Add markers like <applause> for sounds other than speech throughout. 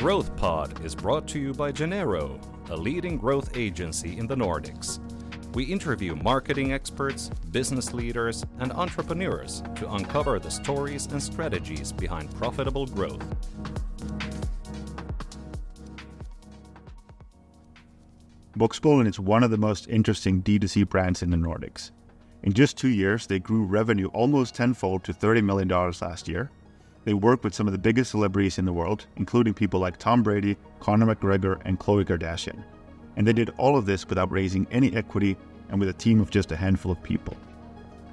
Growth Pod is brought to you by Genero, a leading growth agency in the Nordics. We interview marketing experts, business leaders, and entrepreneurs to uncover the stories and strategies behind profitable growth. Boxbollen is one of the most interesting D2C brands in the Nordics. In just two years, they grew revenue almost tenfold to $30 million last year. They work with some of the biggest celebrities in the world, including people like Tom Brady, Conor McGregor, and Khloe Kardashian. And they did all of this without raising any equity and with a team of just a handful of people.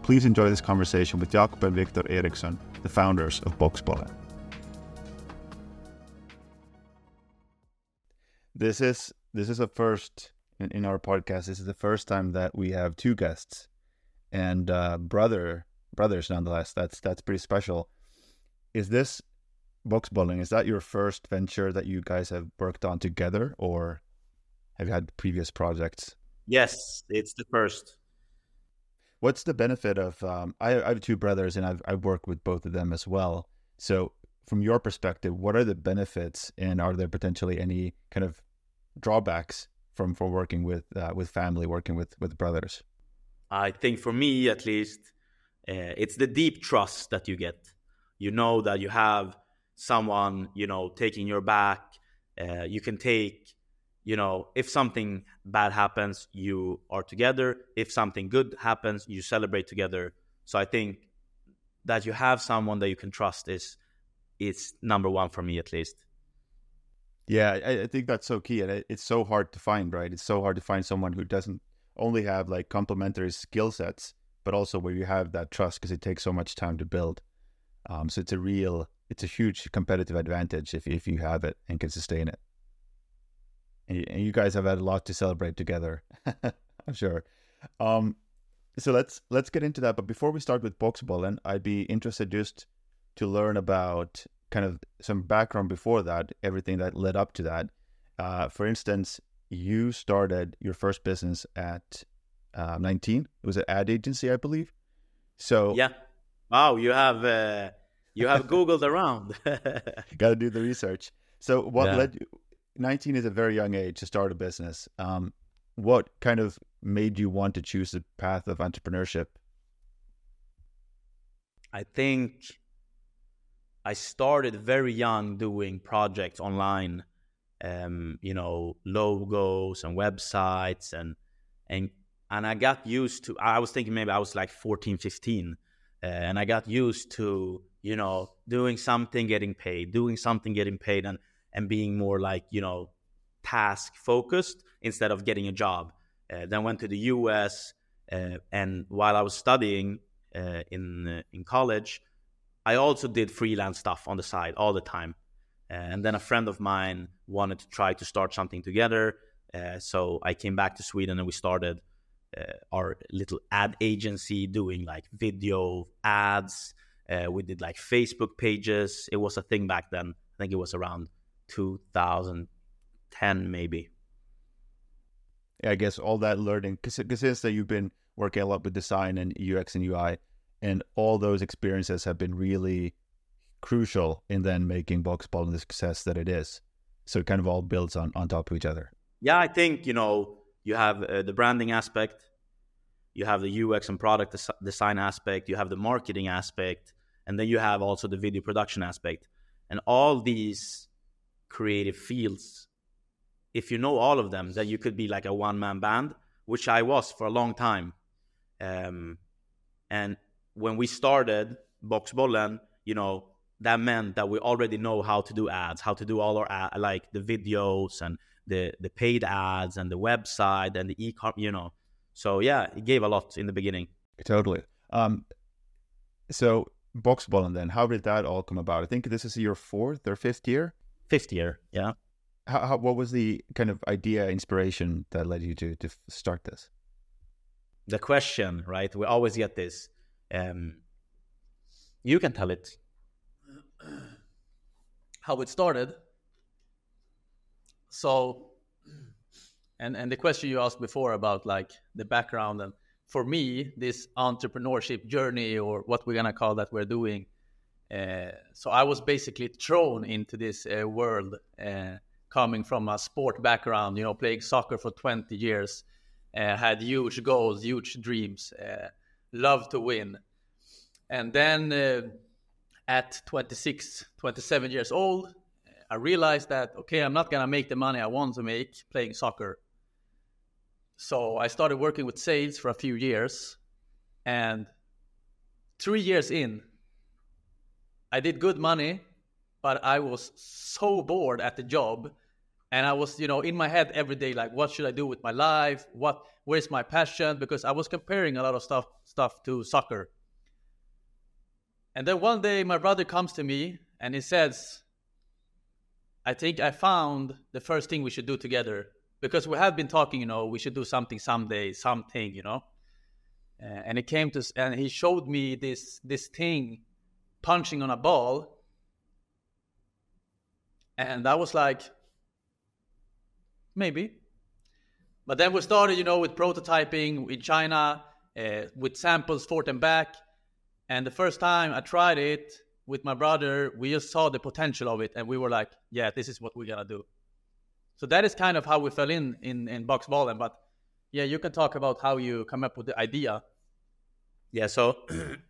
Please enjoy this conversation with Jakob and Victor Eriksson, the founders of Boxbollen. This is this is a first in, in our podcast. This is the first time that we have two guests and uh, brother brothers nonetheless. That's that's pretty special. Is this Boxbollen? Is that your first venture that you guys have worked on together, or have you had previous projects? Yes, it's the first. What's the benefit of? Um, I, I have two brothers, and I've I've worked with both of them as well. So, from your perspective, what are the benefits, and are there potentially any kind of drawbacks from from working with uh, with family, working with with brothers? I think for me, at least, uh, it's the deep trust that you get. You know that you have someone, you know, taking your back. Uh, you can take, you know, if something bad happens, you are together. If something good happens, you celebrate together. So I think that you have someone that you can trust is is number one for me, at least. Yeah, I, I think that's so key, and it, it's so hard to find. Right, it's so hard to find someone who doesn't only have like complementary skill sets, but also where you have that trust because it takes so much time to build. Um, so it's a real, it's a huge competitive advantage if if you have it and can sustain it. And, and you guys have had a lot to celebrate together, <laughs> I'm sure. Um, so let's let's get into that. But before we start with Boxbollen, I'd be interested just to learn about kind of some background before that, everything that led up to that. Uh, for instance, you started your first business at uh, 19. It was an ad agency, I believe. So yeah, wow, you have uh, you have googled around. <laughs> <laughs> Got to do the research. So what yeah. led you? 19 is a very young age to start a business. Um, what kind of made you want to choose the path of entrepreneurship? I think I started very young doing projects online, um, you know, logos and websites and and and I got used to I was thinking maybe I was like 14, 15 uh, and I got used to, you know, doing something getting paid, doing something getting paid and and being more like, you know, task focused instead of getting a job. Uh, then went to the US uh, and while I was studying uh, in uh, in college, I also did freelance stuff on the side all the time. And then a friend of mine wanted to try to start something together. Uh, so I came back to Sweden and we started our little ad agency doing like video ads. Uh, we did like Facebook pages. It was a thing back then. I think it was around 2010, maybe. Yeah, I guess all that learning, because since that you've been working a lot with design and UX and UI, and all those experiences have been really crucial in then making Boxbollen the success that it is. So it kind of all builds on, on top of each other. Yeah, I think, you know, you have uh, the branding aspect, you have the UX and product des- design aspect, you have the marketing aspect, and then you have also the video production aspect. And all these creative fields, if you know all of them, then you could be like a one man band, which I was for a long time. Um, and when we started Boxbollen, you know, that meant that we already know how to do ads, how to do all our ad, like the videos and the the paid ads and the website and the e-com, you know. So yeah, it gave a lot in the beginning. Totally. Um, so and then, how did that all come about? I think this is your fourth or fifth year. Fifth year, yeah. How, how what was the kind of idea, inspiration that led you to to start this? The question, right? We always get this um, you can tell it. How it started. So, and and the question you asked before about like the background and for me, this entrepreneurship journey or what we're gonna call that we're doing, Uh, so I was basically thrown into this uh, world, uh, coming from a sport background. You know, playing soccer for 20 years, uh, had huge goals, huge dreams, uh, loved to win, and then uh, at 26, 27 years old, I realized that okay, I'm not gonna make the money I want to make playing soccer. So I started working with sales for a few years, and three years in, I did good money, but I was so bored at the job, and I was you know in my head every day like, what should I do with my life? What where's my passion? Because I was comparing a lot of stuff stuff to soccer. And then one day my brother comes to me and he says, I think I found the first thing we should do together because we have been talking, you know, we should do something someday, something, you know. Uh, and it came to, and he showed me this this thing, punching on a ball, and I was like, maybe. But then we started, you know, with prototyping in China, uh, with samples forth and back. And the first time I tried it, with my brother, we just saw the potential of it, and we were like, "Yeah, this is what we're gonna do." So that is kind of how we fell in in in Boxbollen. But yeah, you can talk about how you come up with the idea. Yeah, so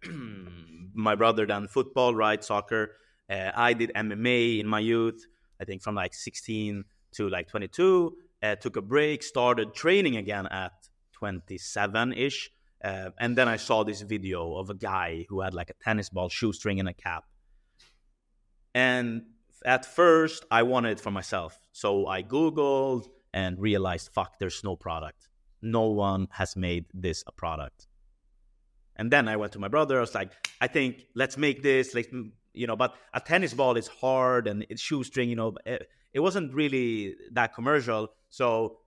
<clears throat> my brother done football, right, soccer. Uh, I did MMA in my youth. I think from like 16 to like 22. Uh, took a break, started training again at 27 ish. Uh, and then I saw this video of a guy who had like a tennis ball, shoestring, and a cap. And at first, I wanted it for myself. So I Googled and realized, fuck, there's no product. No one has made this a product. And then I went to my brother. I was like, I think let's make this, like, you know, but a tennis ball is hard and it's shoestring, you know. It, it wasn't really that commercial. So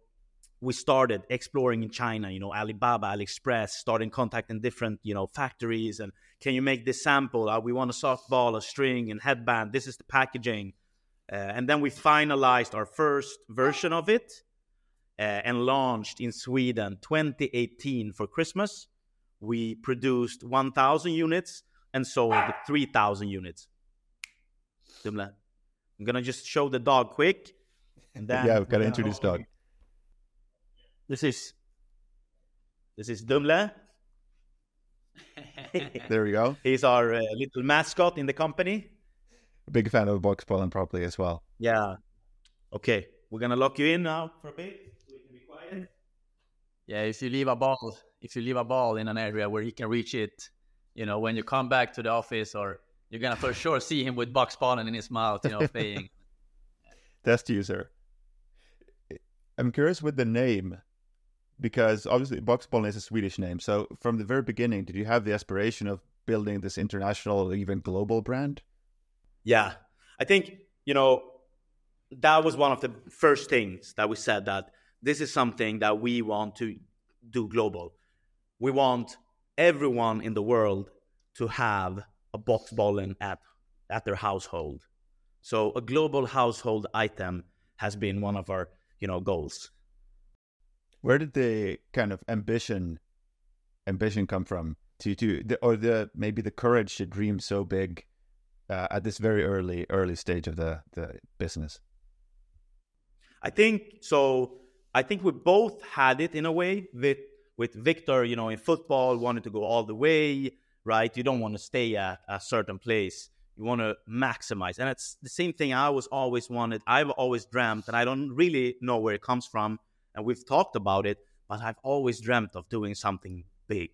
we started exploring in China, you know, Alibaba, AliExpress, starting contacting different, you know, factories. And can you make this sample? Uh, we want a softball, a string, and headband. This is the packaging. Uh, and then we finalized our first version of it uh, and launched in Sweden 2018 for Christmas. We produced 1,000 units and sold 3,000 units. I'm gonna just show the dog quick. And <laughs> then yeah, we've got to introduce dog. This is this is Dumle. <laughs> there we go. He's our uh, little mascot in the company. A big fan of Boxbollen properly as well. Yeah. Okay, we're gonna lock you in now for a bit. So we can be quiet. Yeah, if you leave a ball, if you leave a ball in an area where he can reach it, you know, when you come back to the office, or you're gonna for sure see him with Boxbollen in his mouth, you know, playing. <laughs> Test user. I'm curious with the name because obviously Boxbollen is a Swedish name. So from the very beginning, did you have the aspiration of building this international even global brand? Yeah, I think you know that was one of the first things that we said that this is something that we want to do global. We want everyone in the world to have a Boxbollen at at their household. So a global household item has been one of our you know goals where did the kind of ambition ambition come from? To to the, or the maybe the courage to dream so big uh, at this very early early stage of the the business? I think so i think we both had it in a way with with victor you know in football wanted to go all the way right? You don't want to stay at a certain place. You want to maximize. And it's the same thing i was always wanted. I've always dreamt and i don't really know where it comes from and we've talked about it, but I've always dreamt of doing something big.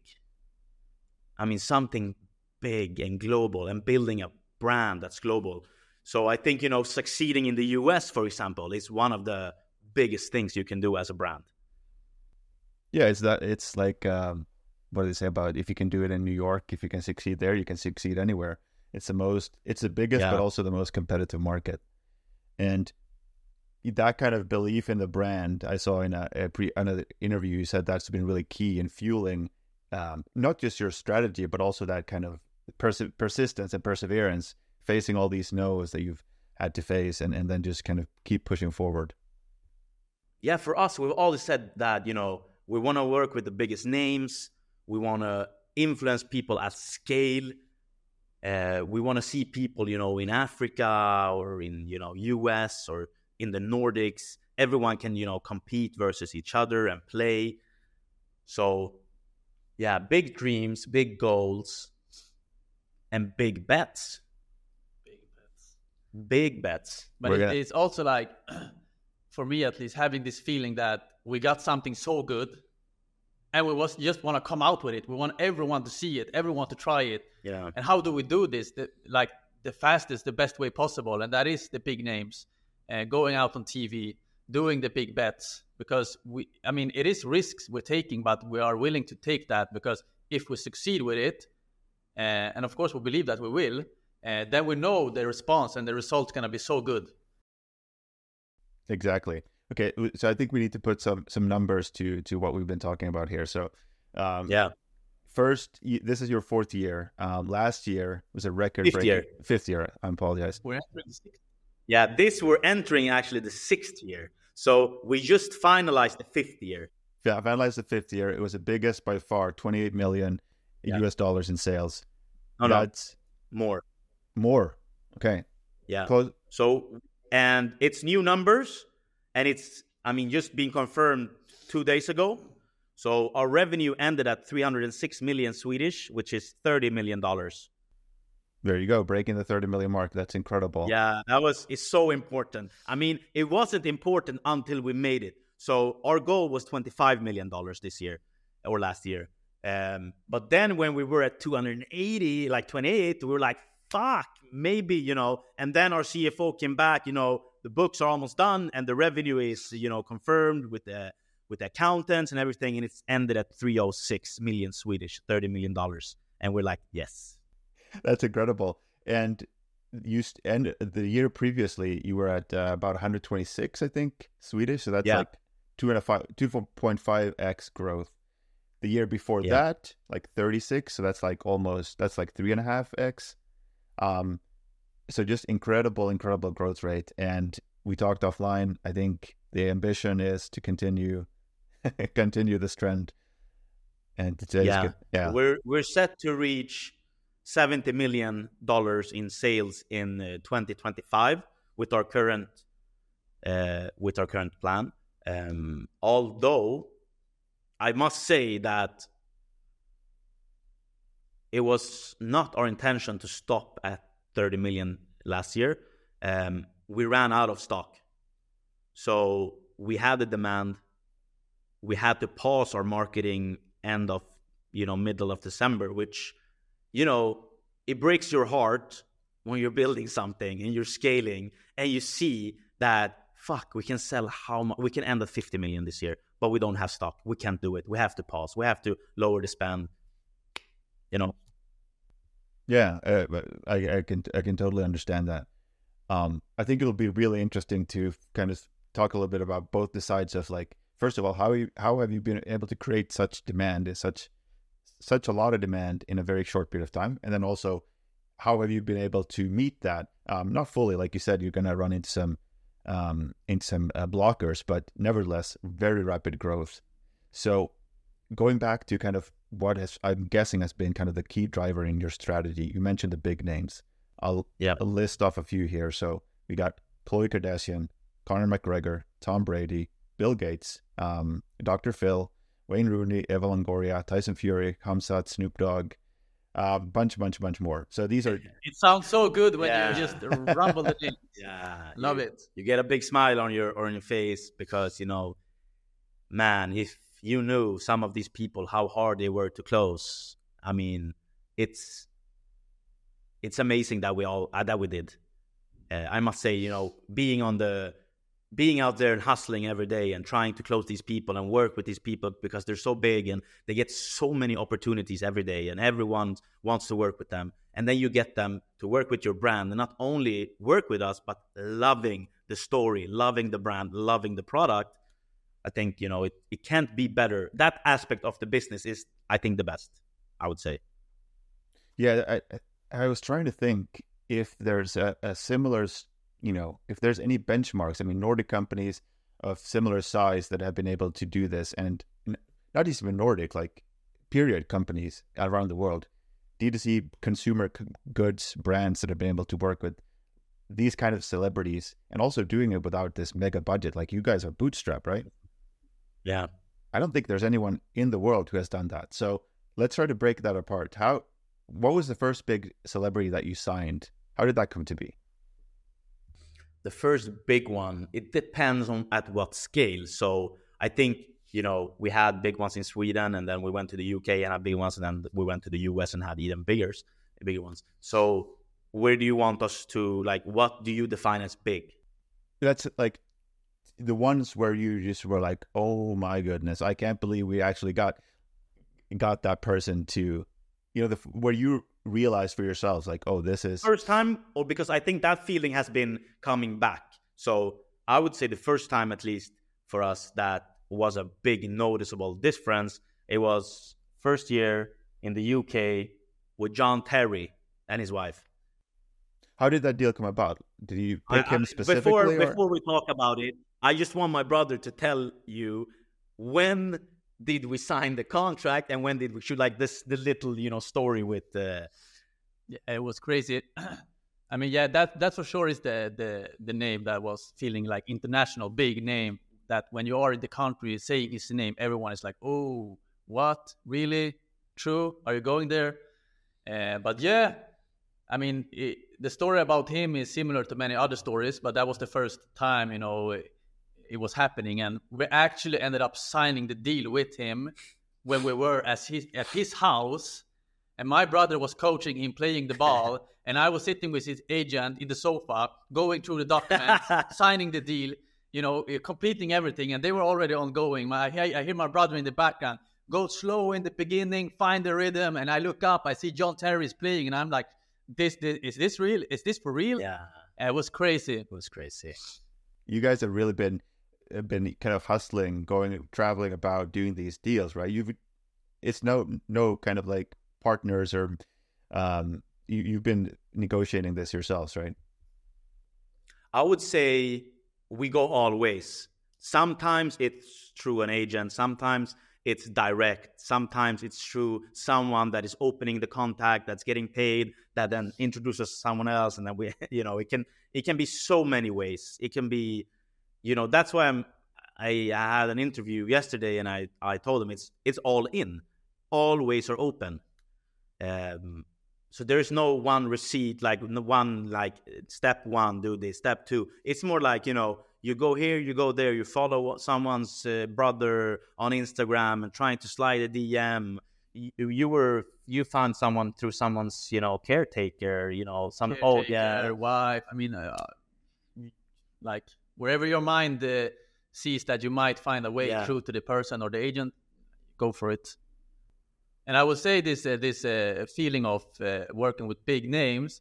I mean, something big and global and building a brand that's global. So I think, you know, succeeding in the US, for example, is one of the biggest things you can do as a brand. Yeah, it's that it's like um, what do they say about if you can do it in New York, if you can succeed there, you can succeed anywhere. It's the most, it's the biggest, yeah. but also the most competitive market. And that kind of belief in the brand, I saw in a, a pre another interview, you said that's been really key in fueling um, not just your strategy, but also that kind of pers- persistence and perseverance, facing all these no's that you've had to face, and, and then just kind of keep pushing forward. Yeah, for us, we've always said that you know we want to work with the biggest names, we want to influence people at scale, Uh, we want to see people, you know, in Africa or in you know US or in the Nordics. Everyone can you know compete versus each other and play. So, yeah, big dreams, big goals, and big bets. Big bets. Big bets. But it, gonna- it's also like, <clears throat> for me at least, having this feeling that we got something so good, and we was just want to come out with it. We want everyone to see it, everyone to try it. Yeah. And how do we do this? The, like the fastest, the best way possible, and that is the big names, uh, going out on TV, doing the big bets. Because we, I mean, it is risks we're taking, but we are willing to take that because if we succeed with it, uh, and of course we believe that we will, uh, then we know the response and the result's gonna be so good. Exactly. Okay, so I think we need to put some some numbers to to what we've been talking about here. So, um, Yeah. first, this is your fourth year. Um, last year was a record Fifth breaking year. fifth year. I apologize. We're entering the sixth. Yeah, this we're entering actually the sixth year. So we just finalized the fifth year. Yeah, finalized the fifth year. It was the biggest by far, 28 million Yeah. US dollars in sales. No, no, That's more. more. Okay. Yeah. Close. So and it's new numbers, and it's I mean just being confirmed two days ago. So our revenue ended at 306 million Swedish, which is 30 million dollars. There you go, breaking the 30 million mark. That's incredible. Yeah, that was it's so important. I mean, it wasn't important until we made it. So our goal was 25 million dollars this year or last year. Um, but then when we were at 280, like 28, we were like, fuck, maybe, you know. And then our CFO came back, you know, the books are almost done and the revenue is, you know, confirmed with the with the accountants and everything, and it's ended at 306 million Swedish, 30 million dollars. And we're like, yes. That's incredible. And you st- and the year previously, you were at uh, about 126, I think, Swedish. So that's Yeah. like two and a five, 2.5x growth. The year before Yeah. that, like 36. So that's like almost, that's like three and a half x. Um, so just incredible, incredible growth rate. And we talked offline. I think the ambition is to continue, <laughs> continue this trend. And Yeah. Yeah. We're we're set to reach 70 million dollars in sales in uh, 2025 with our current uh, with our current plan. Um, although I must say that it was not our intention to stop at 30 million last year. Um, we ran out of stock, so we had the demand. We had to pause our marketing end of you know middle of December, which you know it breaks your heart when you're building something and you're scaling and you see that fuck we can sell how much we can end at 50 million this year but we don't have stock. We can't do it. We have to pause. We have to lower the spend you know? Yeah, uh, I, I can I can totally understand that. Um, I think it'll be really interesting to kind of talk a little bit about both the sides of like, first of all, how you how have you been able to create such demand, and such such a lot of demand in a very short period of time, and then also how have you been able to meet that? Um, not fully, like you said, you're gonna run into some um, into some uh, blockers, but nevertheless, very rapid growth. So going back to kind of what has I'm guessing has been kind of the key driver in your strategy. You mentioned the big names. I'll, Yeah. I'll list off a few here. So we got Khloe Kardashian, Conor McGregor, Tom Brady, Bill Gates, um, Dr. Phil, Wayne Rooney, Eva Longoria, Tyson Fury, Hamzat, Snoop Dogg, a bunch, bunch, bunch more. So these are <laughs> It sounds so good when <laughs> Yeah. you just rumble the names. yeah Love you, it. you get a big smile on your on your face because you know man if you knew some of these people how hard they were to close i mean it's it's amazing that we all uh, that we did uh, i must say you know being on the being out there and hustling every day and trying to close these people and work with these people because they're so big and they get so many opportunities every day and everyone wants to work with them. And then you get them to work with your brand and not only work with us but loving the story loving the brand loving the product. I think you know it, it can't be better. That aspect of the business is i think the best i would say. Yeah, I I- was trying to think if there's a, a similar, you know, if there's any benchmarks. I mean, Nordic companies of similar size that have been able to do this, and not just even Nordic, like period companies around the world. D2C consumer goods brands that have been able to work with these kind of celebrities and also doing it without this mega budget. Like you guys are bootstrap, right? Yeah. I don't think there's anyone in the world who has done that. So let's try to break that apart. How what was the first big celebrity that you signed? How did that come to be? The first big one, it depends on at what scale. So I think, you know, we had big ones in Sweden and then we went to the UK and had big ones and then we went to the US and had even bigger bigger ones. So where do you want us to like what do you define as big? That's like the ones where you just were like, "Oh my goodness, I can't believe we actually got got that person to you know, the where you realize for yourselves, like, oh, this is first time, or because I think that feeling has been coming back. So I would say the first time, at least for us, that was a big noticeable difference. It was first year in the UK with John Terry and his wife. How did that deal come about? Did you pick I, him specifically? Before, or? before we talk about it, I just want my brother to tell you when did we sign the contract and when did we shoot like this the little you know story with the yeah, it was crazy. <clears throat> I mean yeah that that for sure is the the the name that was feeling like international big name that when you are in the country saying his name everyone is like oh what? Really? True? Are you going there? Uh, but yeah i mean it, the story about him is similar to many other stories but that was the first time you know it was happening, and we actually ended up signing the deal with him when we were at his, at his house, and my brother was coaching him playing the ball, <laughs> and I was sitting with his agent in the sofa, going through the documents, <laughs> signing the deal, you know, eh, completing everything, and they were already ongoing. My, I, I hear my brother in the background go slow in the beginning, find the rhythm, and I look up, I see John Terry is playing, and I'm like, this, this is this real? Is this for real? Yeah, it was crazy. It was crazy. You guys have really been been kind of hustling, going traveling about doing these deals, right? You've it's no no kind of like partners or um you, you've been negotiating this yourselves, right? I would say we go all ways. Sometimes it's through an agent, sometimes it's direct, sometimes it's through someone that is opening the contact that's getting paid that then introduces someone else and then we <laughs> you know it can it can be so many ways. It can be you know that's why I'm I, had an interview yesterday and I I told them it's it's all in, all ways are open. Um, so there is no one receipt like no one like step one do this step two. It's more like you know you go here, you go there, you follow someone's uh, brother on Instagram and trying to slide a DM. You, you were you found someone through someone's you know caretaker, you know some caretaker, oh yeah wife. I mean, uh, like wherever your mind uh, sees that you might find a way yeah. through to the person or the agent, go for it. And I would say this uh, this uh, feeling of uh, working with big names,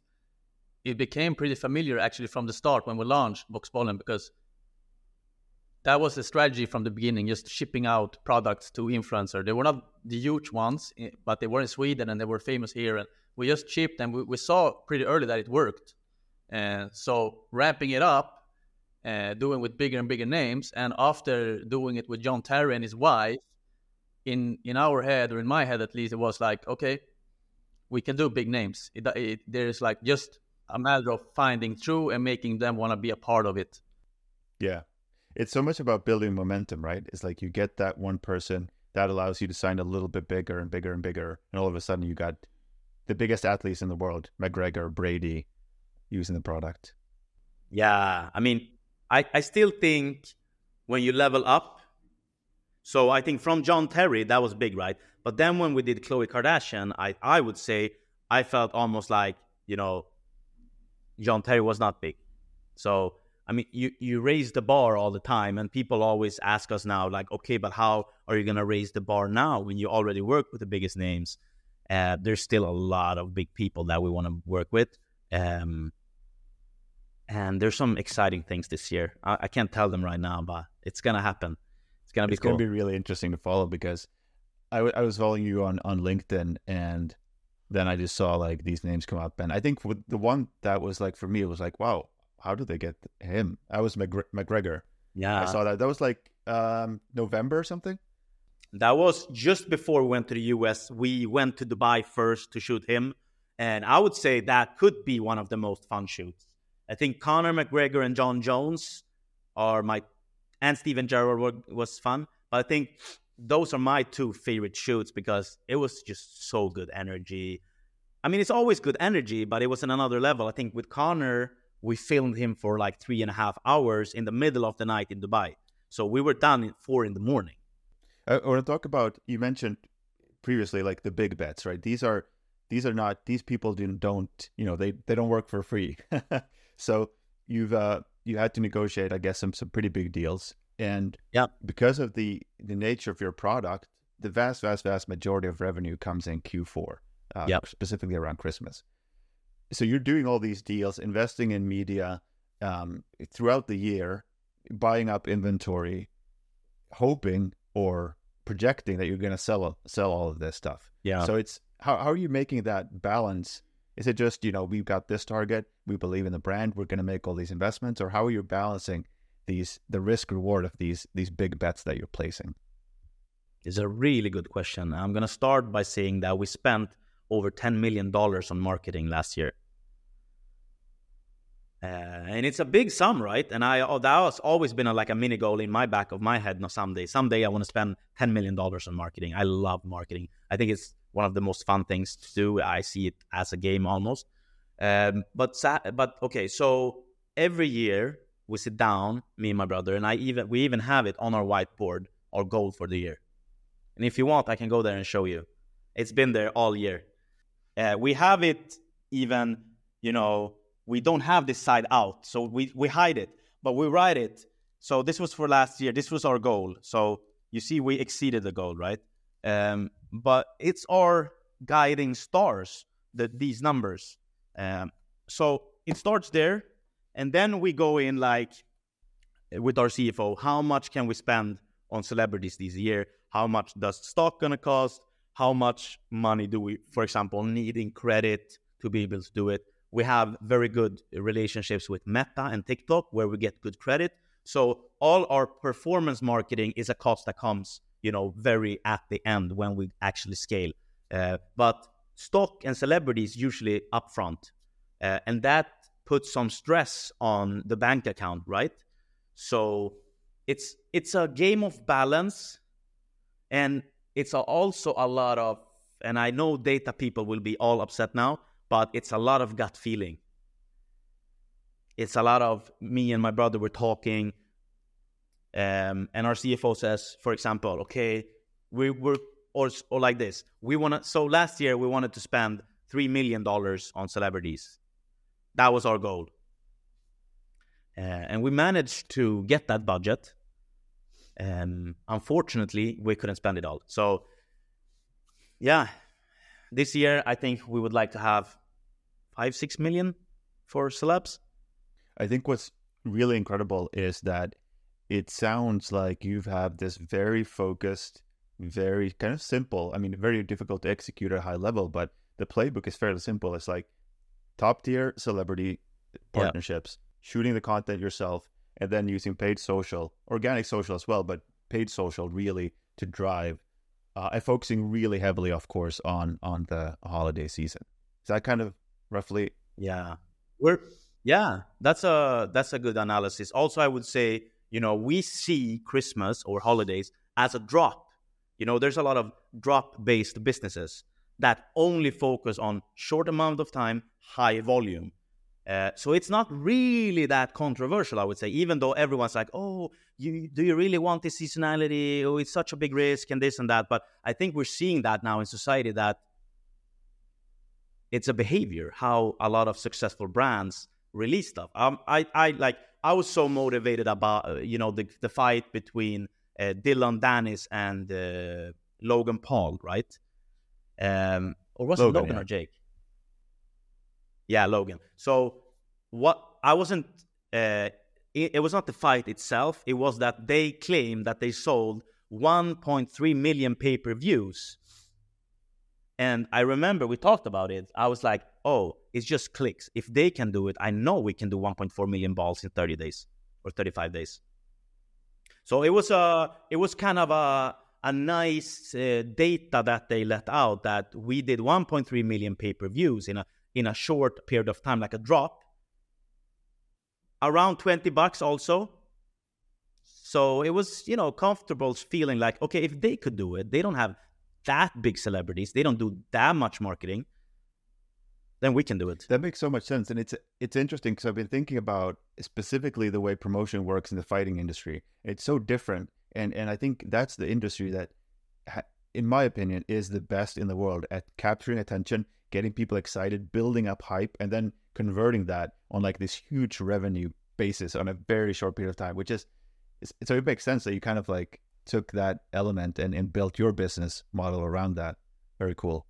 it became pretty familiar actually from the start when we launched Boxbollen because that was the strategy from the beginning, just shipping out products to influencer. They were not the huge ones, eh, but they were in Sweden and they were famous here. And we just shipped and we, we saw pretty early that it worked. And so ramping it up uh, doing with bigger and bigger names. And after doing it with John Terry and his wife, in in our head or in my head at least, it was like, okay, we can do big names. It, it, there's like just a matter of finding through and making them want to be a part of it. Yeah, it's so much about building momentum, right? It's like you get that one person that allows you to sign a little bit bigger and bigger and bigger, and all of a sudden you got the biggest athletes in the world, McGregor, Brady, using the product. Yeah, I mean, I, I still think when you level up, so I think from John Terry, that was big, right? But then when we did Khloe Kardashian, I, I would say I felt almost like, you know, John Terry was not big. So, I mean, you, you raise the bar all the time, and people always ask us now, like, okay, but how are you going to raise the bar now when you already work with the biggest names? Uh, there's still a lot of big people that we want to work with. Um, and there's some exciting things this year. I, I can't tell them right now, but it's gonna happen. It's gonna be it's cool. gonna be really interesting to follow because I, w- I was following you on on LinkedIn and then I just saw like these names come up and I think the one that was like for me it was like wow how did they get him? I was McGregor. Yeah, I saw that. That was like um November or something. That was just before we went to the US. We went to Dubai first to shoot him. And I would say that could be one of the most fun shoots. I think Conor McGregor and Jon Jones are my, and Steven Gerrard was fun. But I think those are my two favorite shoots because it was just so good energy. I mean, it's always good energy, but it was in another level. I think with Conor, we filmed him for like three and a half hours in the middle of the night in Dubai. So we were done at four in the morning. I want to talk about you mentioned previously like the big bets, right? These are these are not these people do, don't you know they they don't work for free. <laughs> so you've uh you had to negotiate, I guess, some some pretty big deals, and yeah, because of the the nature of your product, the vast vast vast majority of revenue comes in Q4, uh, yeah, specifically around Christmas. So you're doing all these deals, investing in media um, throughout the year, buying up inventory, hoping or projecting that you're going to sell sell all of this stuff. Yeah. So it's how how are you making that balance? Is it just you know we've got this target, we believe in the brand, we're going to make all these investments, or how are you balancing these the risk reward of these these big bets that you're placing? It's a really good question. I'm going to start by saying that we spent over $10 million on marketing last year. Uh, and it's a big sum, right? And I oh, that has always been a, like a mini goal in my back of my head. No, someday, someday I want to spend ten million dollars on marketing. I love marketing. I think it's one of the most fun things to do. I see it as a game almost. Um, but but okay, so every year we sit down, me and my brother, and I even we even have it on our whiteboard, our goal for the year. And if you want, I can go there and show you. It's been there all year. Uh, we have it even, you know, we don't have this side out, so we we hide it, but we write it. So this was for last year. This was our goal. So you see, we exceeded the goal, right? Um, but it's our guiding stars that these numbers. Um, so it starts there, and then we go in like with our CFO. How much can we spend on celebrities this year? How much does stock gonna cost? How much money do we, for example, need in credit to be able to do it? We have very good relationships with Meta and TikTok where we get good credit. So all our performance marketing is a cost that comes, you know, very at the end when we actually scale. Uh, but stock and celebrities usually upfront, uh, and that puts some stress on the bank account, right? So it's it's a game of balance, and it's also a lot of. And I know data people will be all upset now but it's a lot of gut feeling. It's a lot of me and my brother were talking, um, and our CFO says, for example, okay, we were or or like this. We want to. So last year we wanted to spend three million dollars on celebrities. That was our goal, uh, and we managed to get that budget. Um, unfortunately, we couldn't spend it all. So, yeah, this year, I think we would like to have five, six million for celebs. I think what's really incredible is that it sounds like you have had this very focused, very kind of simple. I mean, very difficult to execute at a high level, but the playbook is fairly simple. It's like top tier celebrity partnerships, yeah. shooting the content yourself, and then using paid social, organic social as well, but paid social really to drive uh, and focusing really heavily, of course, on on the holiday season. Is that kind of roughly? Yeah, we're yeah. That's a that's a good analysis. Also, I would say you know we see Christmas or holidays as a drop. You know, there's a lot of drop based businesses that only focus on short amount of time, high volume. Uh, so it's not really that controversial, I would say, even though everyone's like, oh, you, do you really want this seasonality? Oh, it's such a big risk and this and that. But I think we're seeing that now in society that it's a behavior, how a lot of successful brands release stuff. Um, I, I like, I was so motivated about, uh, you know, the, the fight between uh, Dillon Danis and uh, Logan Paul, right? Um, or was Logan, it Logan yeah. or Jake? Yeah, Logan. So what I wasn't. Uh, it, it was not the fight itself. It was that they claimed that they sold 1.3 million pay per views. And I remember we talked about it. I was like, oh, it's just clicks. If they can do it, I know we can do 1.4 million balls in 30 days or 35 days. So it was a, it was kind of a, a nice uh, data that they let out that we did 1.3 million pay-per-views in a in a short period of time, like a drop. Around 20 bucks also. So it was, you know, comfortable feeling like, okay, if they could do it, they don't have that big celebrities, they don't do that much marketing, then we can do it. That makes so much sense, and it's it's interesting because I've been thinking about specifically the way promotion works in the fighting industry. It's so different, and and I think that's the industry that, in my opinion, is the best in the world at capturing attention getting people excited, building up hype, and then converting that on like this huge revenue basis on a very short period of time, which is so it makes sense that you kind of like took that element and, and built your business model around that. Very cool.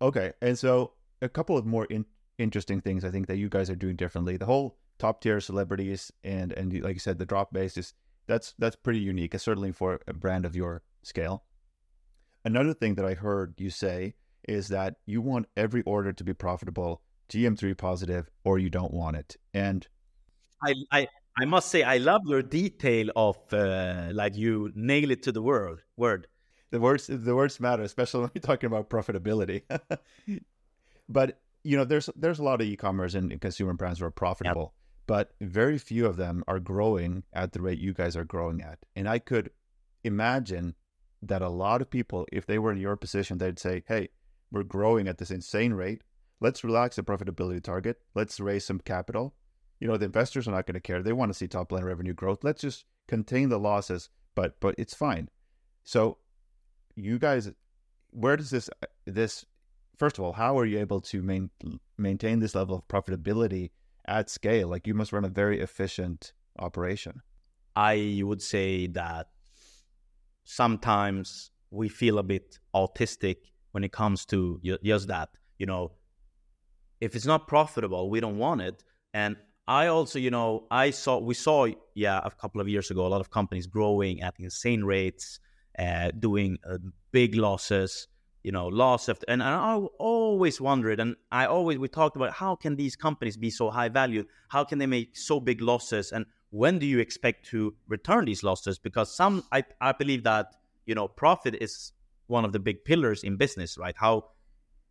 Okay. And so a couple of more in, interesting things I think that you guys are doing differently. The whole top tier celebrities and and like you said, the drop base is that's that's pretty unique, certainly for a brand of your scale. Another thing that I heard you say is that you want every order to be profitable, GM3 positive, or you don't want it. And I, I, I must say, I love your detail of uh, like you nail it to the word. Word. The words, the words matter, especially when you're talking about profitability. <laughs> but you know, there's there's a lot of e-commerce and consumer brands that are profitable, yep. but very few of them are growing at the rate you guys are growing at. And I could imagine that a lot of people, if they were in your position, they'd say, "Hey, we're growing at this insane rate. Let's relax the profitability target. Let's raise some capital. You know, the investors are not going to care. They want to see top line revenue growth. Let's just contain the losses, but but it's fine. So, you guys, where does this this first of all, how are you able to main, maintain this level of profitability at scale? Like you must run a very efficient operation. I would say that sometimes we feel a bit autistic when it comes to just that. You know, if it's not profitable, we don't want it. And I also, you know, I saw we saw yeah a couple of years ago a lot of companies growing at insane rates, uh, doing uh, big losses. You know, loss after, and I always wondered, and I always we talked about how can these companies be so high valued? How can they make so big losses? And when do you expect to return these losses? Because some, I, I believe that you know, profit is one of the big pillars in business, right? How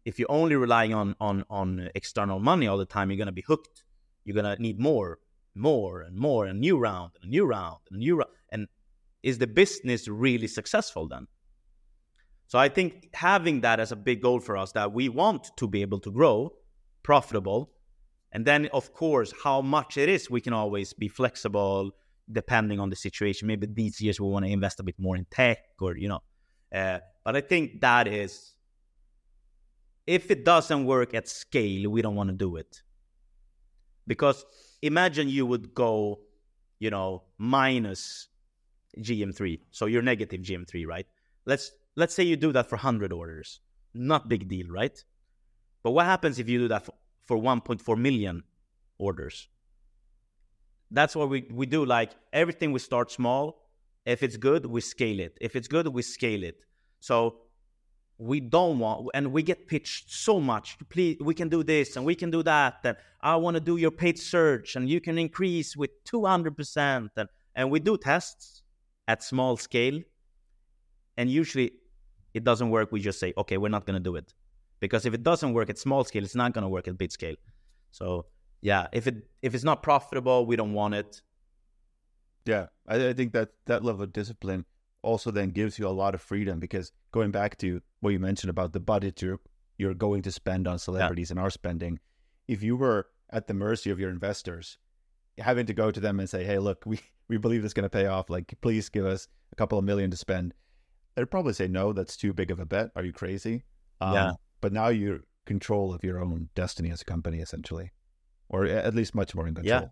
if you're only relying on on on external money all the time, you're gonna be hooked. You're gonna need more, more and more, and new round and a new round and a new round. And is the business really successful then? So I think having that as a big goal for us that we want to be able to grow profitable. And then of course how much it is, we can always be flexible depending on the situation. Maybe these years we want to invest a bit more in tech or you know. Uh, but I think that is, if it doesn't work at scale, we don't want to do it. Because imagine you would go, you know, minus GM3. So you're negative GM3, right? Let's let's say you do that for 100 orders. Not big deal, right? But what happens if you do that for, for 1.4 million orders? That's what we, we do. Like everything, we start small. If it's good, we scale it. If it's good, we scale it. So we don't want, and we get pitched so much. Please, we can do this and we can do that. And I want to do your paid search, and you can increase with two hundred percent. And and we do tests at small scale, and usually it doesn't work. We just say, okay, we're not going to do it, because if it doesn't work at small scale, it's not going to work at big scale. So yeah, if it if it's not profitable, we don't want it. Yeah, I, I think that that level of discipline also then gives you a lot of freedom because going back to what you mentioned about the budget you're you're going to spend on celebrities yeah. and our spending, if you were at the mercy of your investors, having to go to them and say, "Hey, look, we we believe this is going to pay off. Like, please give us a couple of million to spend," they'd probably say, "No, that's too big of a bet. Are you crazy?" Um, yeah. But now you're control of your own destiny as a company, essentially, or at least much more in control. Yeah.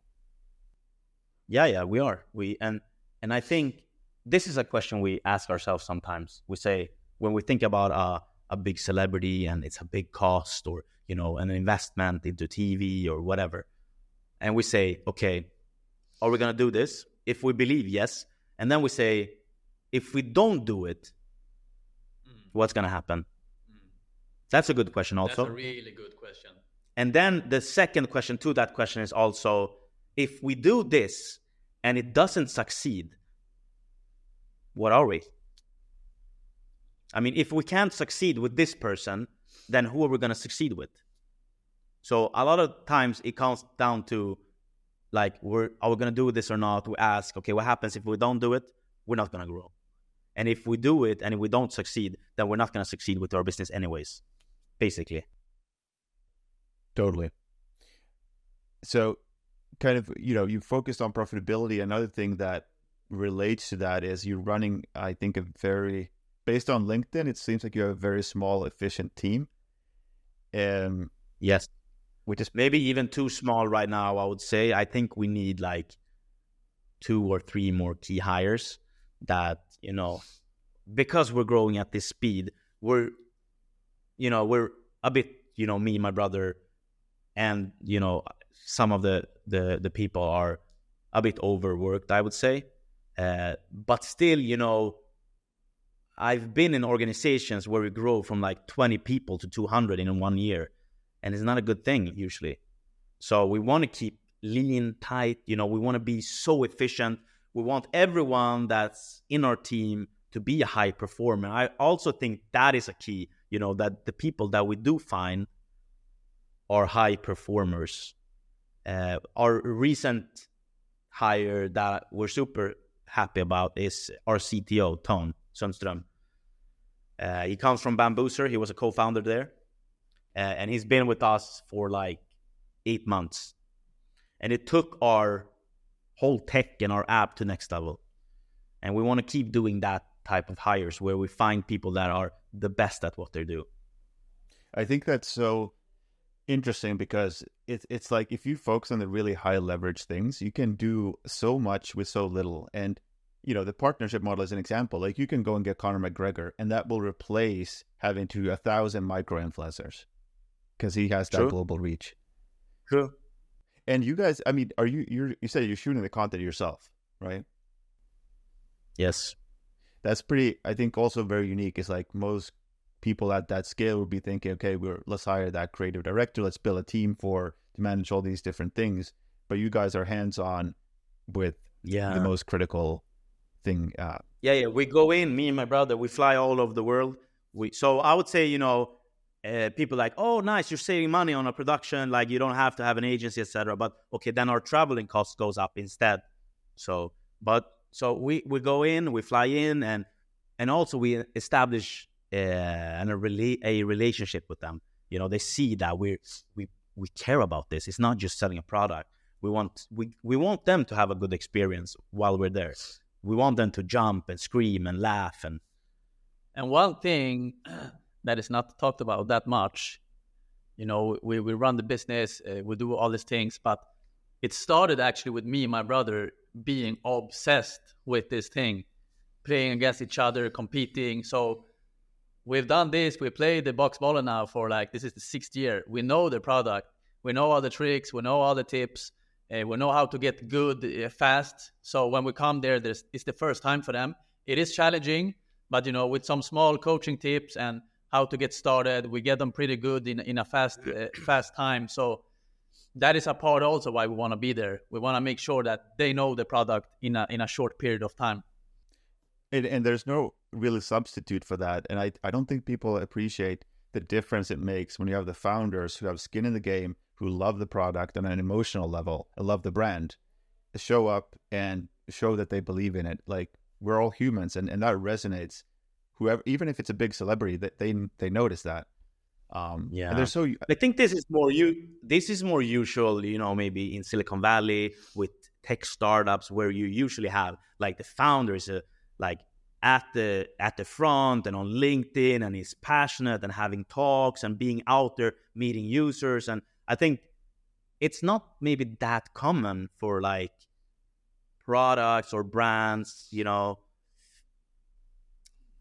Yeah, yeah, we are. We and and I think this is a question we ask ourselves sometimes. We say when we think about a, a big celebrity and it's a big cost or you know an investment into TV or whatever, and we say, okay, are we gonna do this? If we believe yes, and then we say, if we don't do it, mm. what's gonna happen? Mm. That's a good question. Also, that's a really good question. And then the second question to that question is also, if we do this and it doesn't succeed, what are we? I mean, if we can't succeed with this person, then who are we going to succeed with? So a lot of times it comes down to like, we're, are we going to do this or not? We ask, okay, what happens if we don't do it? We're not going to grow. And if we do it and if we don't succeed, then we're not going to succeed with our business anyways, basically. Totally. So, kind of, you know, you focused on profitability. Another thing that relates to that is you're running, I think, a very, based on LinkedIn, it seems like you have a very small, efficient team. Um, yes. Which is maybe even too small right now, I would say. I think we need like two or three more key hires that, you know, because we're growing at this speed, we're, you know, we're a bit, you know, me, my brother, and, you know, some of the, the, the people are a bit overworked, I would say. Uh, but still, you know, I've been in organizations where we grow from like 20 people to 200 in one year, and it's not a good thing usually. So we want to keep lean, tight. You know, we want to be so efficient. We want everyone that's in our team to be a high performer. I also think that is a key. You know, that the people that we do find are high performers. Uh, our recent hire that we're super happy about is our CTO, Ton Sundström. Uh, he comes from Bambuser. He was a co-founder there, uh, and he's been with us for like eight months. And it took our whole tech and our app to next level. And we want to keep doing that type of hires where we find people that are the best at what they do. I think that's so interesting because it's it's like if you focus on the really high leverage things, you can do so much with so little. And you know, the partnership model is an example. Like you can go and get Conor McGregor, and that will replace having to a thousand micro influencers because he has that True. global reach. True. And you guys, I mean, are you you you said you're shooting the content yourself, right? Yes. That's pretty. I think also very unique. Is like most people at that scale would be thinking, okay, we're let's hire that creative director, let's build a team for to manage all these different things. But you guys are hands on with yeah. the most critical thing. Uh, yeah, yeah. We go in, me and my brother, we fly all over the world. We so I would say, you know, uh, people like, oh, nice, you're saving money on a production, like you don't have to have an agency, etc. But okay, then our traveling cost goes up instead. So, but so we we go in, we fly in, and and also we establish uh, and a, rela- a relationship with them. You know, they see that we we we care about this. It's not just selling a product. We want we we want them to have a good experience while we're there. We want them to jump and scream and laugh and and one thing <clears throat> that is not talked about that much, you know, we we run the business, uh, we do all these things, but it started actually with me and my brother being obsessed with this thing, playing against each other, competing. So we've done this. We played the Boxbollen now for like this is the sixth year. We know the product. We know all the tricks. We know all the tips. Uh, we know how to get good uh, fast. So when we come there, there's, it's the first time for them. It is challenging, but you know, with some small coaching tips and how to get started, we get them pretty good in in a fast uh, fast time. So that is a part also why we want to be there. We want to make sure that they know the product in a in a short period of time. And, and there's no really substitute for that. And I, I don't think people appreciate the difference it makes when you have the founders who have skin in the game, who love the product on an emotional level, and love the brand, show up and show that they believe in it. Like we're all humans, and, and that resonates. Whoever, even if it's a big celebrity, that they they notice that. Um, yeah, they're so. I think this is more you. This is more usual, you know, maybe in Silicon Valley with tech startups where you usually have like the founder is a like at the at the front and on LinkedIn and is passionate and having talks and being out there meeting users and I think it's not maybe that common for like products or brands you know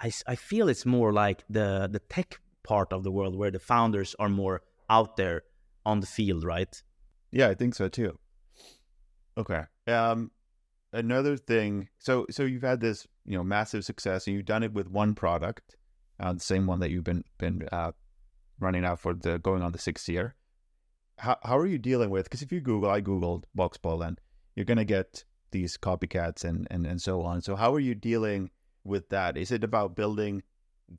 I, I feel it's more like the the tech part of the world where the founders are more out there on the field right? Yeah I think so too. Okay um another thing so so you've had this you know massive success and you've done it with one product uh, the same one that you've been been uh, running out for the going on the sixth year. How, how are you dealing with because if you google i googled boxball and you're going to get these copycats and, and and so on. So how are you dealing with that is it about building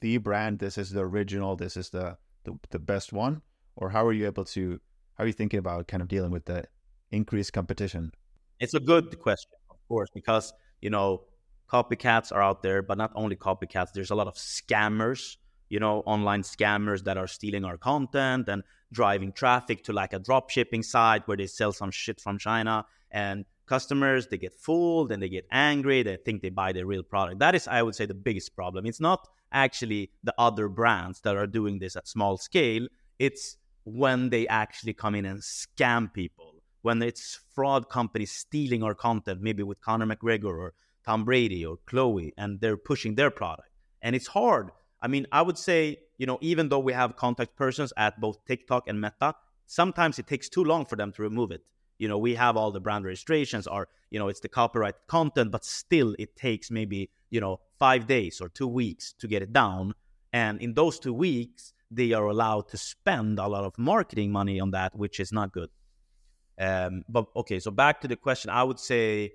the brand? This is the original. This is the the, the best one, or how are you able to? How are you thinking about kind of dealing with the increased competition? It's a good question, of course, because you know copycats are out there, but not only copycats. There's a lot of scammers, you know, online scammers that are stealing our content and driving traffic to like a drop shipping site where they sell some shit from China and customers they get fooled and they get angry they think they buy the real product. That is i would say the biggest problem. It's not actually the other brands that are doing this at small scale. It's when they actually come in and scam people. When it's fraud companies stealing our content maybe with conor mcgregor or tom brady or chloe and they're pushing their product. And it's hard. I mean i would say you know even though we have contact persons at both tiktok and meta sometimes it takes too long for them to remove it you know we have all the brand registrations or you know it's the copyright content but still it takes maybe you know five days or two weeks to get it down. And in those two weeks they are allowed to spend a lot of marketing money on that which is not good. Um, but okay so back to the question. I would say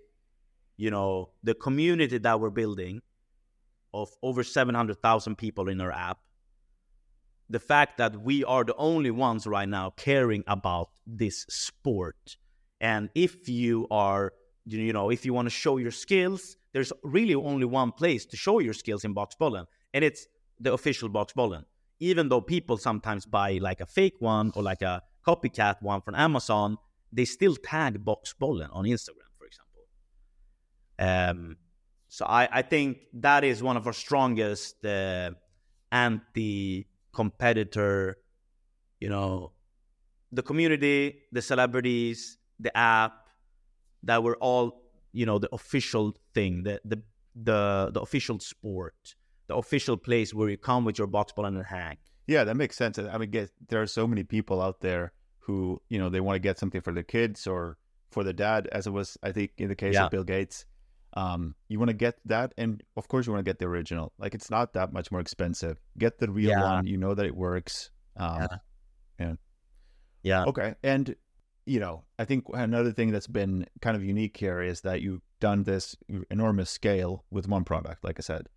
you know the community that we're building of over 700000 people in our app the fact that we are the only ones right now caring about this sport and if you are, you know, if you want to show your skills, there's really only one place to show your skills in Box Boxbollen, and it's the official Box Boxbollen. Even though people sometimes buy like a fake one or like a copycat one from Amazon, they still tag Box Boxbollen on Instagram, for example. Um, so I, I think that is one of our strongest uh, anti-competitor, you know, the community, the celebrities, the app that were all you know the official thing the the the, the official sport the official place where you come with your Boxbollen and hang yeah that makes sense. I mean get, there are so many people out there who you know they want to get something for their kids or for the dad as it was i think in the case yeah. of bill gates. Um, you want to get that and of course you want to get the original. Like it's not that much more expensive. Get the real yeah. one. You know that it works. Um, yeah. yeah. Yeah. Okay and you know, I think another thing that's been kind of unique here is that you've done this enormous scale with one product. Like I said,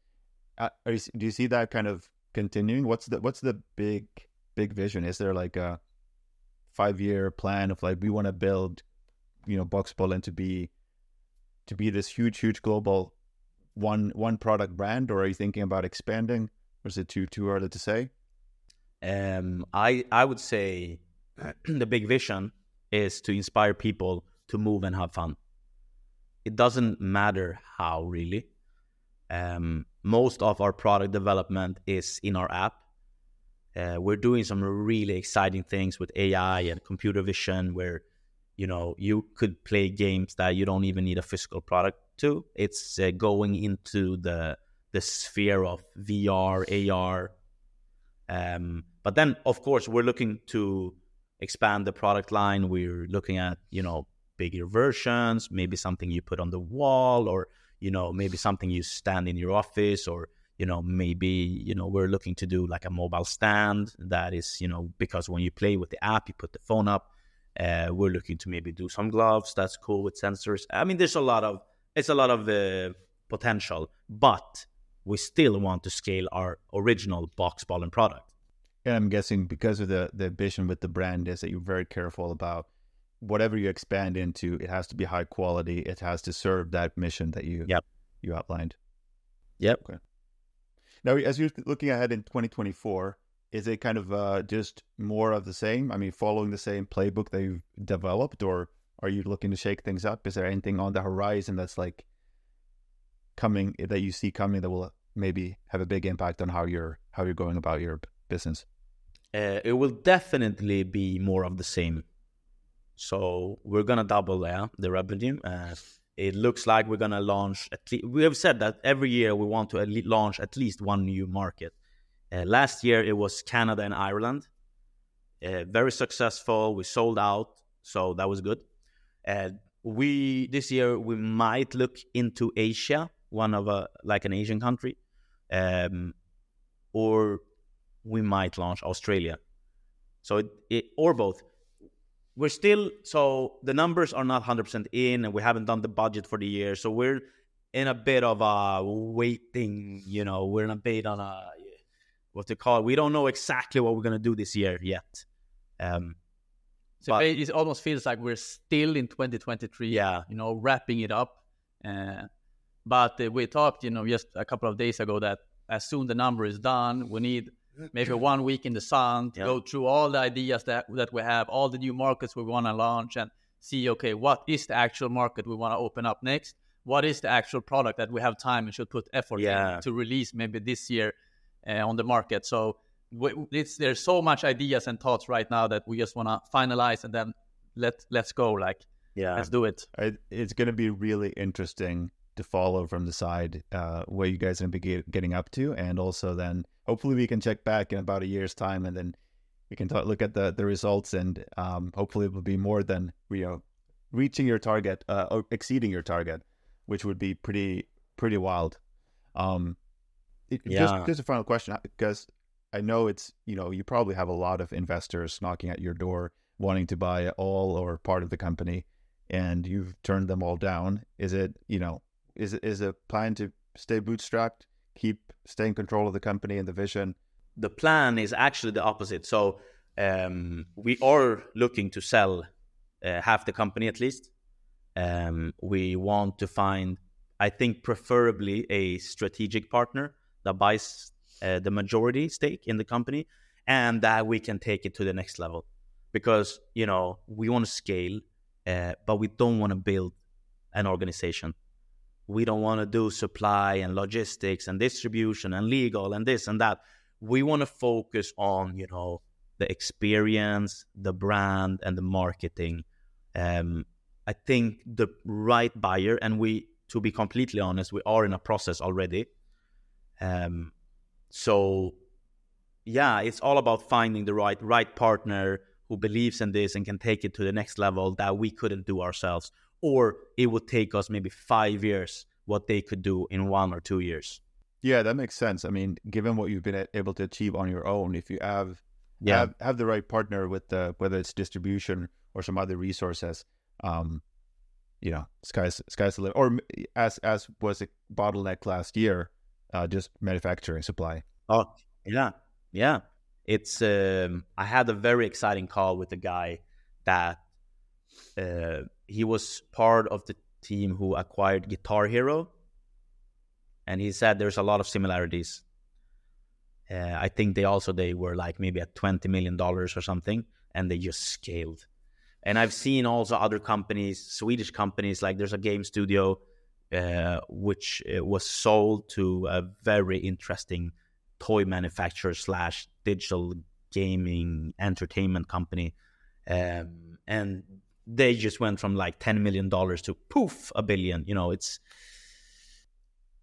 uh, you, do you see that kind of continuing? What's the what's the big big vision? Is there like a five year plan of like we want to build, you know, Boxbollen to be to be this huge huge global one one product brand, or are you thinking about expanding? Or is it too too early to say? Um, I I would say <clears throat> the big vision is to inspire people to move and have fun. It doesn't matter how, really. Um, most of our product development is in our app. Uh, we're doing some really exciting things with AI and computer vision where you know you could play games that you don't even need a physical product to it's uh, going into the the sphere of vr ar um, but then of course we're looking to expand the product line. We're looking at, you know, bigger versions, maybe something you put on the wall or, you know, maybe something you stand in your office or, you know, maybe, you know, we're looking to do like a mobile stand that is, you know, because when you play with the app, you put the phone up. Uh, we're looking to maybe do some gloves. That's cool with sensors. I mean, there's a lot of, it's a lot of uh, potential, but we still want to scale our original Boxbollen product. And I'm guessing because of the the vision with the brand is that you're very careful about whatever you expand into, it has to be high quality. It has to serve that mission that you yep. you outlined. Yep. Okay. Now, as you're looking ahead in 2024, is it kind of uh, just more of the same? I mean, following the same playbook that you've developed, or are you looking to shake things up? Is there anything on the horizon that's like coming that you see coming that will maybe have a big impact on how you're how you're going about your business? Uh, it will definitely be more of the same. So we're gonna double yeah, the revenue. Uh, it looks like we're gonna launch at least. We have said that every year we want to at launch at least one new market. Uh, last year it was Canada and Ireland. Uh, very successful. We sold out, so that was good. Uh, we this year we might look into Asia, one of a like an Asian country, um, or we might launch Australia. So it, it, or both. We're still so the numbers are not 100% in, and we haven't done the budget for the year. So we're in a bit of a waiting. You know, we're in a bit on a what to call it. We don't know exactly what we're gonna do this year yet. Um, So But- it almost feels like we're still in 2023. Yeah. You know, wrapping it up. Uh, but uh, we talked, you know, just a couple of days ago that as soon the number is done, we need maybe one week in the sun to Yeah. go through all the ideas that that we have, all the new markets we want to launch, and see, okay, what is the actual market we want to open up next? What is the actual product that we have time and should put effort Yeah. in to release maybe this year uh, on the market? So it's, there's so much ideas and thoughts right now that we just want to finalize and then let let's go. Like yeah, let's do it. It's going to be really interesting to follow from the side uh, where you guys are going to be get, getting up to, and also then hopefully we can check back in about a year's time, and then we can talk, look at the the results, and um, hopefully it will be more than you know reaching your target uh, or exceeding your target, which would be pretty pretty wild. Um, it, Yeah. Just just a final question because I know it's you know you probably have a lot of investors knocking at your door wanting to buy all or part of the company and you've turned them all down is it you know is is a plan to stay bootstrapped keep stay in control of the company and the vision the plan is actually the opposite. So um, we are looking to sell uh, half the company at least. Um, we want to find, I think, preferably a strategic partner that buys uh, the majority stake in the company, and that we can take it to the next level. Because you know we want to scale, uh, but we don't want to build an organization. We don't want to do supply and logistics and distribution and legal and this and that. We want to focus on you know the experience the brand and the marketing. Um, i think the right buyer and we to be completely honest we are in a process already. Um, so yeah it's all about finding the right right partner who believes in this and can take it to the next level that we couldn't do ourselves or it would take us maybe five years what they could do in one or two years. Yeah that makes sense. I mean given what you've been able to achieve on your own if you have yeah. have, have the right partner with the whether it's distribution or some other resources um you know sky's sky's the limit. Or as as was a bottleneck last year uh just manufacturing supply. Oh, yeah, yeah. It's um, I had a very exciting call with a guy that uh, he was part of the team who acquired Guitar Hero, and he said there's a lot of similarities. Uh, I think they also they were like maybe at twenty million dollars or something, and they just scaled. And I've seen also other companies, Swedish companies, like there's a game studio uh, which uh, was sold to a very interesting toy manufacturer slash digital gaming entertainment company, um, and they just went from like ten million dollars to poof a billion. You know, it's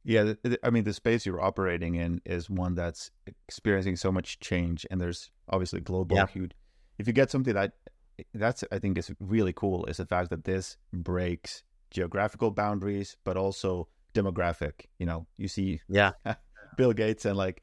yeah i mean the space you're operating in is one that's experiencing so much change and there's obviously global Yeah. huge if you get something that that's i think is really cool is the fact that this breaks geographical boundaries but also demographic you know you see yeah, <laughs> bill gates and like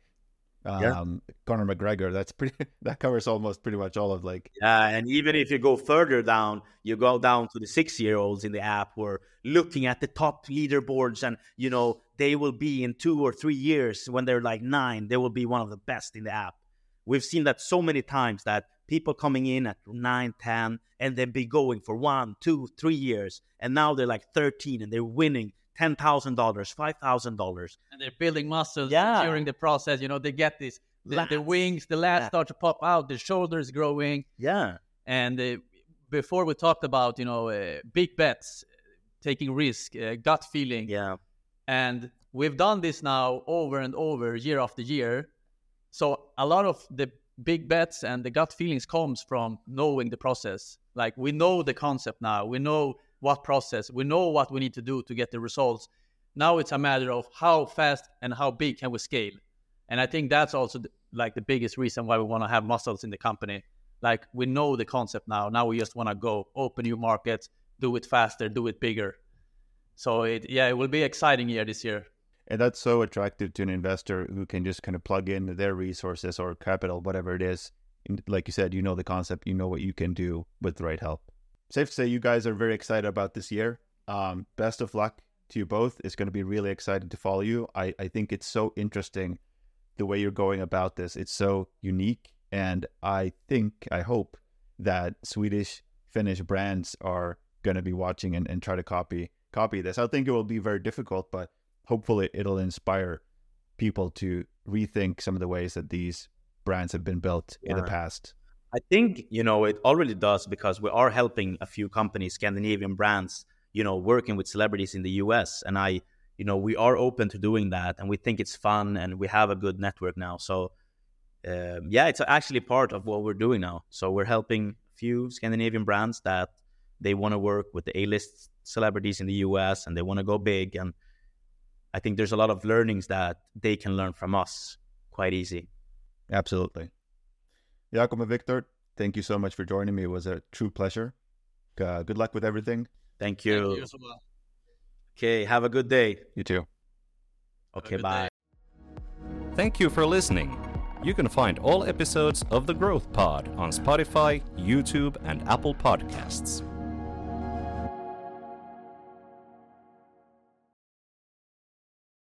Yeah. um conor mcgregor that's pretty <laughs> that covers almost pretty much all of like yeah. And even if you go further down, you go down to the six-year-olds in the app who are looking at the top leaderboards, and you know they will be in two or three years when they're like nine, they will be one of the best in the app. We've seen that so many times that people coming in at nine, ten, and then be going for one, two, three years, and now they're like thirteen and they're winning ten thousand dollars, five thousand dollars. and they're building muscles Yeah. during the process. You know, they get this the, the wings, the lats Yeah. start to pop out, the shoulders growing, Yeah, and uh, before we talked about you know uh, big bets, taking risk, uh, gut feeling, yeah, and we've done this now over and over, year after year. So a lot of the big bets and the gut feelings comes from knowing the process. Like we know the concept now, we know what process, we know what we need to do to get the results. Now it's a matter of how fast and how big can we scale. And I think that's also the, like the biggest reason why we want to have muscles in the company. Like we know the concept now. Now we just want to go open new markets, do it faster, do it bigger. So it yeah, it will be exciting year this year. and that's so attractive to an investor who can just kind of plug in their resources or capital whatever it is like you said you know the concept you know what you can do with the right help safe to say you guys are very excited about this year um, best of luck to you both it's going to be really exciting to follow you I, I think it's so interesting the way you're going about this. It's so unique, and I think, I hope that Swedish, Finnish brands are going to be watching and, and try to copy copy this. I think it will be very difficult, but hopefully it'll inspire people to rethink some of the ways that these brands have been built yeah. in the past. I think you know it already does because we are helping a few companies, Scandinavian brands, you know, working with celebrities in the US, and I, you know, we are open to doing that, and we think it's fun, and we have a good network now. So, um, yeah, it's actually part of what we're doing now. So we're helping a few Scandinavian brands that they want to work with the A-list celebrities in the US, and they want to go big, and I think there's a lot of learnings that they can learn from us quite easy. Absolutely. Jacob and Victor, thank you so much for joining me. It was a true pleasure. Uh, good luck with everything. Thank you. Thank you well. Okay, have a good day. You too. Okay, bye. Day. Thank you for listening. You can find all episodes of The Growth Pod on Spotify, YouTube, and Apple Podcasts.